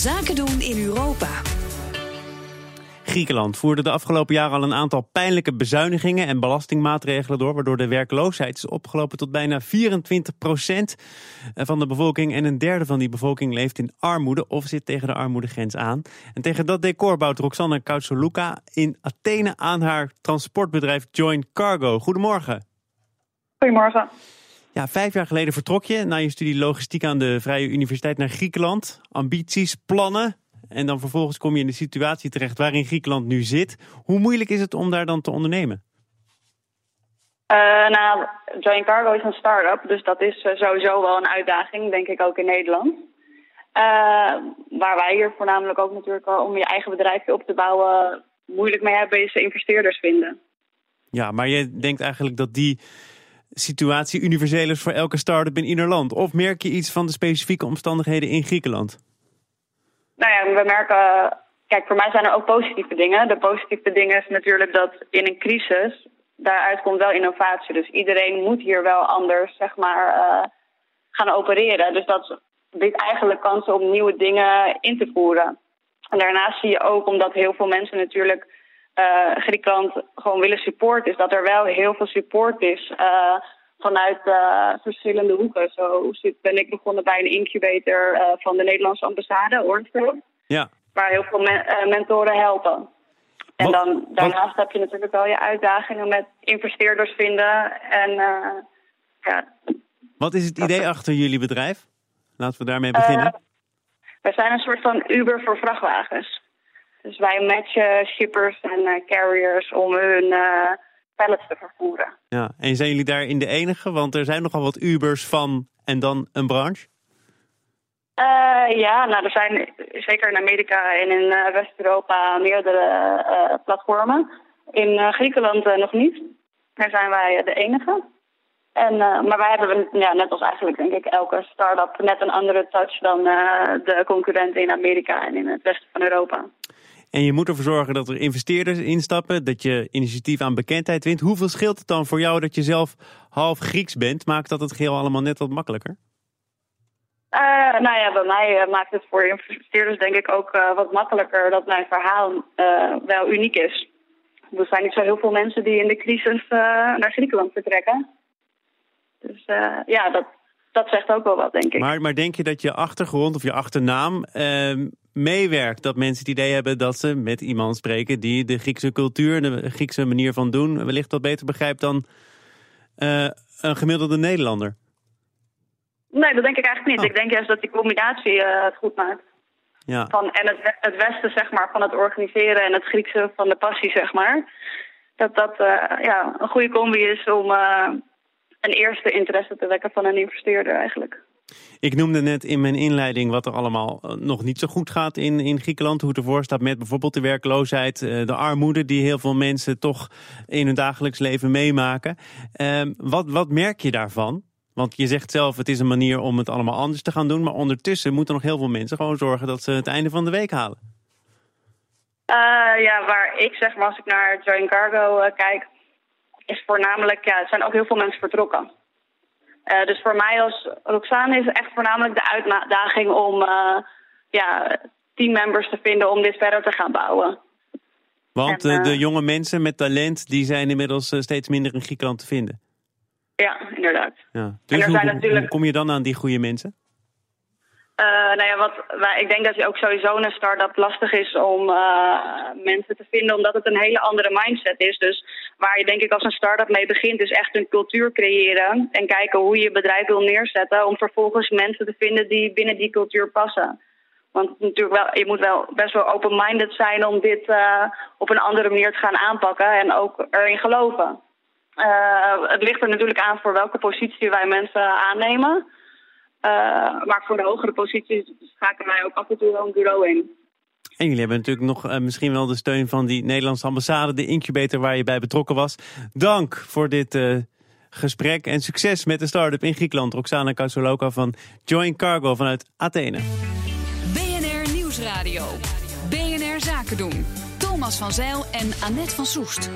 Zaken doen in Europa. Griekenland voerde de afgelopen jaren al een aantal pijnlijke bezuinigingen en belastingmaatregelen door, waardoor de werkloosheid is opgelopen tot bijna 24 procent van de bevolking. En een derde van die bevolking leeft in armoede of zit tegen de armoedegrens aan. En tegen dat decor bouwt Roxanne Koutsoluka in Athene aan haar transportbedrijf Join Cargo. Goedemorgen. Goedemorgen. Ja, vijf jaar geleden vertrok je na je studie logistiek aan de Vrije Universiteit naar Griekenland. Ambities, plannen. En dan vervolgens kom je in de situatie terecht waarin Griekenland nu zit. Hoe moeilijk is het om daar dan te ondernemen? Uh, nou, Join Cargo is een start-up, dus dat is eh, sowieso wel een uitdaging, denk ik ook in Nederland. Uh, waar wij hier voornamelijk ook natuurlijk om je eigen bedrijfje op te bouwen moeilijk mee hebben, is investeerders vinden. Ja, maar je denkt eigenlijk dat die situatie universeel is voor elke start-up in ieder land? Of merk je iets van de specifieke omstandigheden in Griekenland? Nou ja, we merken. Kijk, voor mij zijn er ook positieve dingen. De positieve dingen is natuurlijk dat in een crisis. daaruit komt wel innovatie. Dus iedereen moet hier wel anders, zeg maar, uh, gaan opereren. Dus dat biedt eigenlijk kansen om nieuwe dingen in te voeren. En daarnaast zie je ook, omdat heel veel mensen natuurlijk Griekenland gewoon willen supporten, is dat er wel heel veel support is uh, vanuit uh, verschillende hoeken. Zo ben ik begonnen bij een incubator van de Nederlandse ambassade, Ornfield. Ja. Waar heel veel men mentoren helpen. En dan, daarnaast heb je natuurlijk wel je uitdagingen met investeerders vinden. En, ja, Wat is het idee achter jullie bedrijf? Laten we daarmee beginnen. wij zijn een soort van Uber voor vrachtwagens. Dus wij matchen shippers en uh, carriers om hun uh, pallets te vervoeren. Ja, en zijn jullie daarin de enige? Want er zijn nogal wat Ubers van en dan een branche. Uh, ja, nou er zijn zeker in Amerika en in West-Europa meerdere platformen. In Griekenland nog niet. Daar zijn wij de enige. En, maar wij hebben ja, net als eigenlijk denk ik elke start-up net een andere touch dan de concurrenten in Amerika en in het westen van Europa. En je moet ervoor zorgen dat er investeerders instappen, dat je initiatief aan bekendheid wint. Hoeveel scheelt het dan voor jou dat je zelf half Grieks bent? Maakt dat het geheel allemaal net wat makkelijker? Uh, nou ja, bij mij uh, maakt het voor investeerders denk ik ook uh, wat makkelijker dat mijn verhaal wel uniek is. Er zijn niet zo heel veel mensen die in de crisis naar Griekenland vertrekken. Dus ja, dat, dat zegt ook wel wat, denk ik. Maar, maar denk je dat je achtergrond of je achternaam ehm, meewerkt? Dat mensen het idee hebben dat ze met iemand spreken die de Griekse cultuur, de Griekse manier van doen, wellicht wat beter begrijpt dan uh, een gemiddelde Nederlander? Nee, dat denk ik eigenlijk niet. Oh. Ik denk juist dat die combinatie uh, het goed maakt. Ja. Van, en het, het Westen, zeg maar, van het organiseren en het Griekse van de passie, zeg maar. Dat dat uh, ja, een goede combi is om een eerste interesse te wekken van een investeerder eigenlijk. Ik noemde net in mijn inleiding wat er allemaal nog niet zo goed gaat in, in Griekenland. Hoe het ervoor staat met bijvoorbeeld de werkloosheid, de armoede die heel veel mensen toch in hun dagelijks leven meemaken. Uh, wat, wat merk je daarvan? Want je zegt zelf, het is een manier om het allemaal anders te gaan doen. Maar ondertussen moeten nog heel veel mensen gewoon zorgen dat ze het einde van de week halen. Uh, ja, waar ik zeg maar als ik naar Join Cargo kijk, is voornamelijk, ja, er zijn ook heel veel mensen vertrokken. Uh, dus voor mij als Roxane is echt voornamelijk de uitdaging om uh, ja, teammembers te vinden om dit verder te gaan bouwen. Want en, uh, de jonge mensen met talent die zijn inmiddels steeds minder in Griekenland te vinden. Ja, inderdaad. Ja. Dus hoe, natuurlijk... hoe kom je dan aan die goede mensen? Uh, nou ja, wat, ik denk dat je ook sowieso een start-up lastig is om uh, mensen te vinden, omdat het een hele andere mindset is. Dus waar je denk ik als een start-up mee begint, is echt een cultuur creëren en kijken hoe je je bedrijf wil neerzetten, om vervolgens mensen te vinden die binnen die cultuur passen. Want natuurlijk wel, je moet wel best wel open-minded zijn om dit uh, op een andere manier te gaan aanpakken en ook erin geloven. het ligt er natuurlijk aan voor welke positie wij mensen aannemen. Uh, maar voor de hogere posities schakelen wij ook af en toe wel een bureau in. En jullie hebben natuurlijk nog uh, misschien wel de steun van die Nederlandse ambassade, de incubator waar je bij betrokken was. Dank voor dit uh, gesprek en succes met de start-up in Griekenland. Roxana Kausoloka van Join Cargo vanuit Athene. BNR Nieuwsradio. BNR Zaken doen. Thomas van Zeil en Annette van Soest.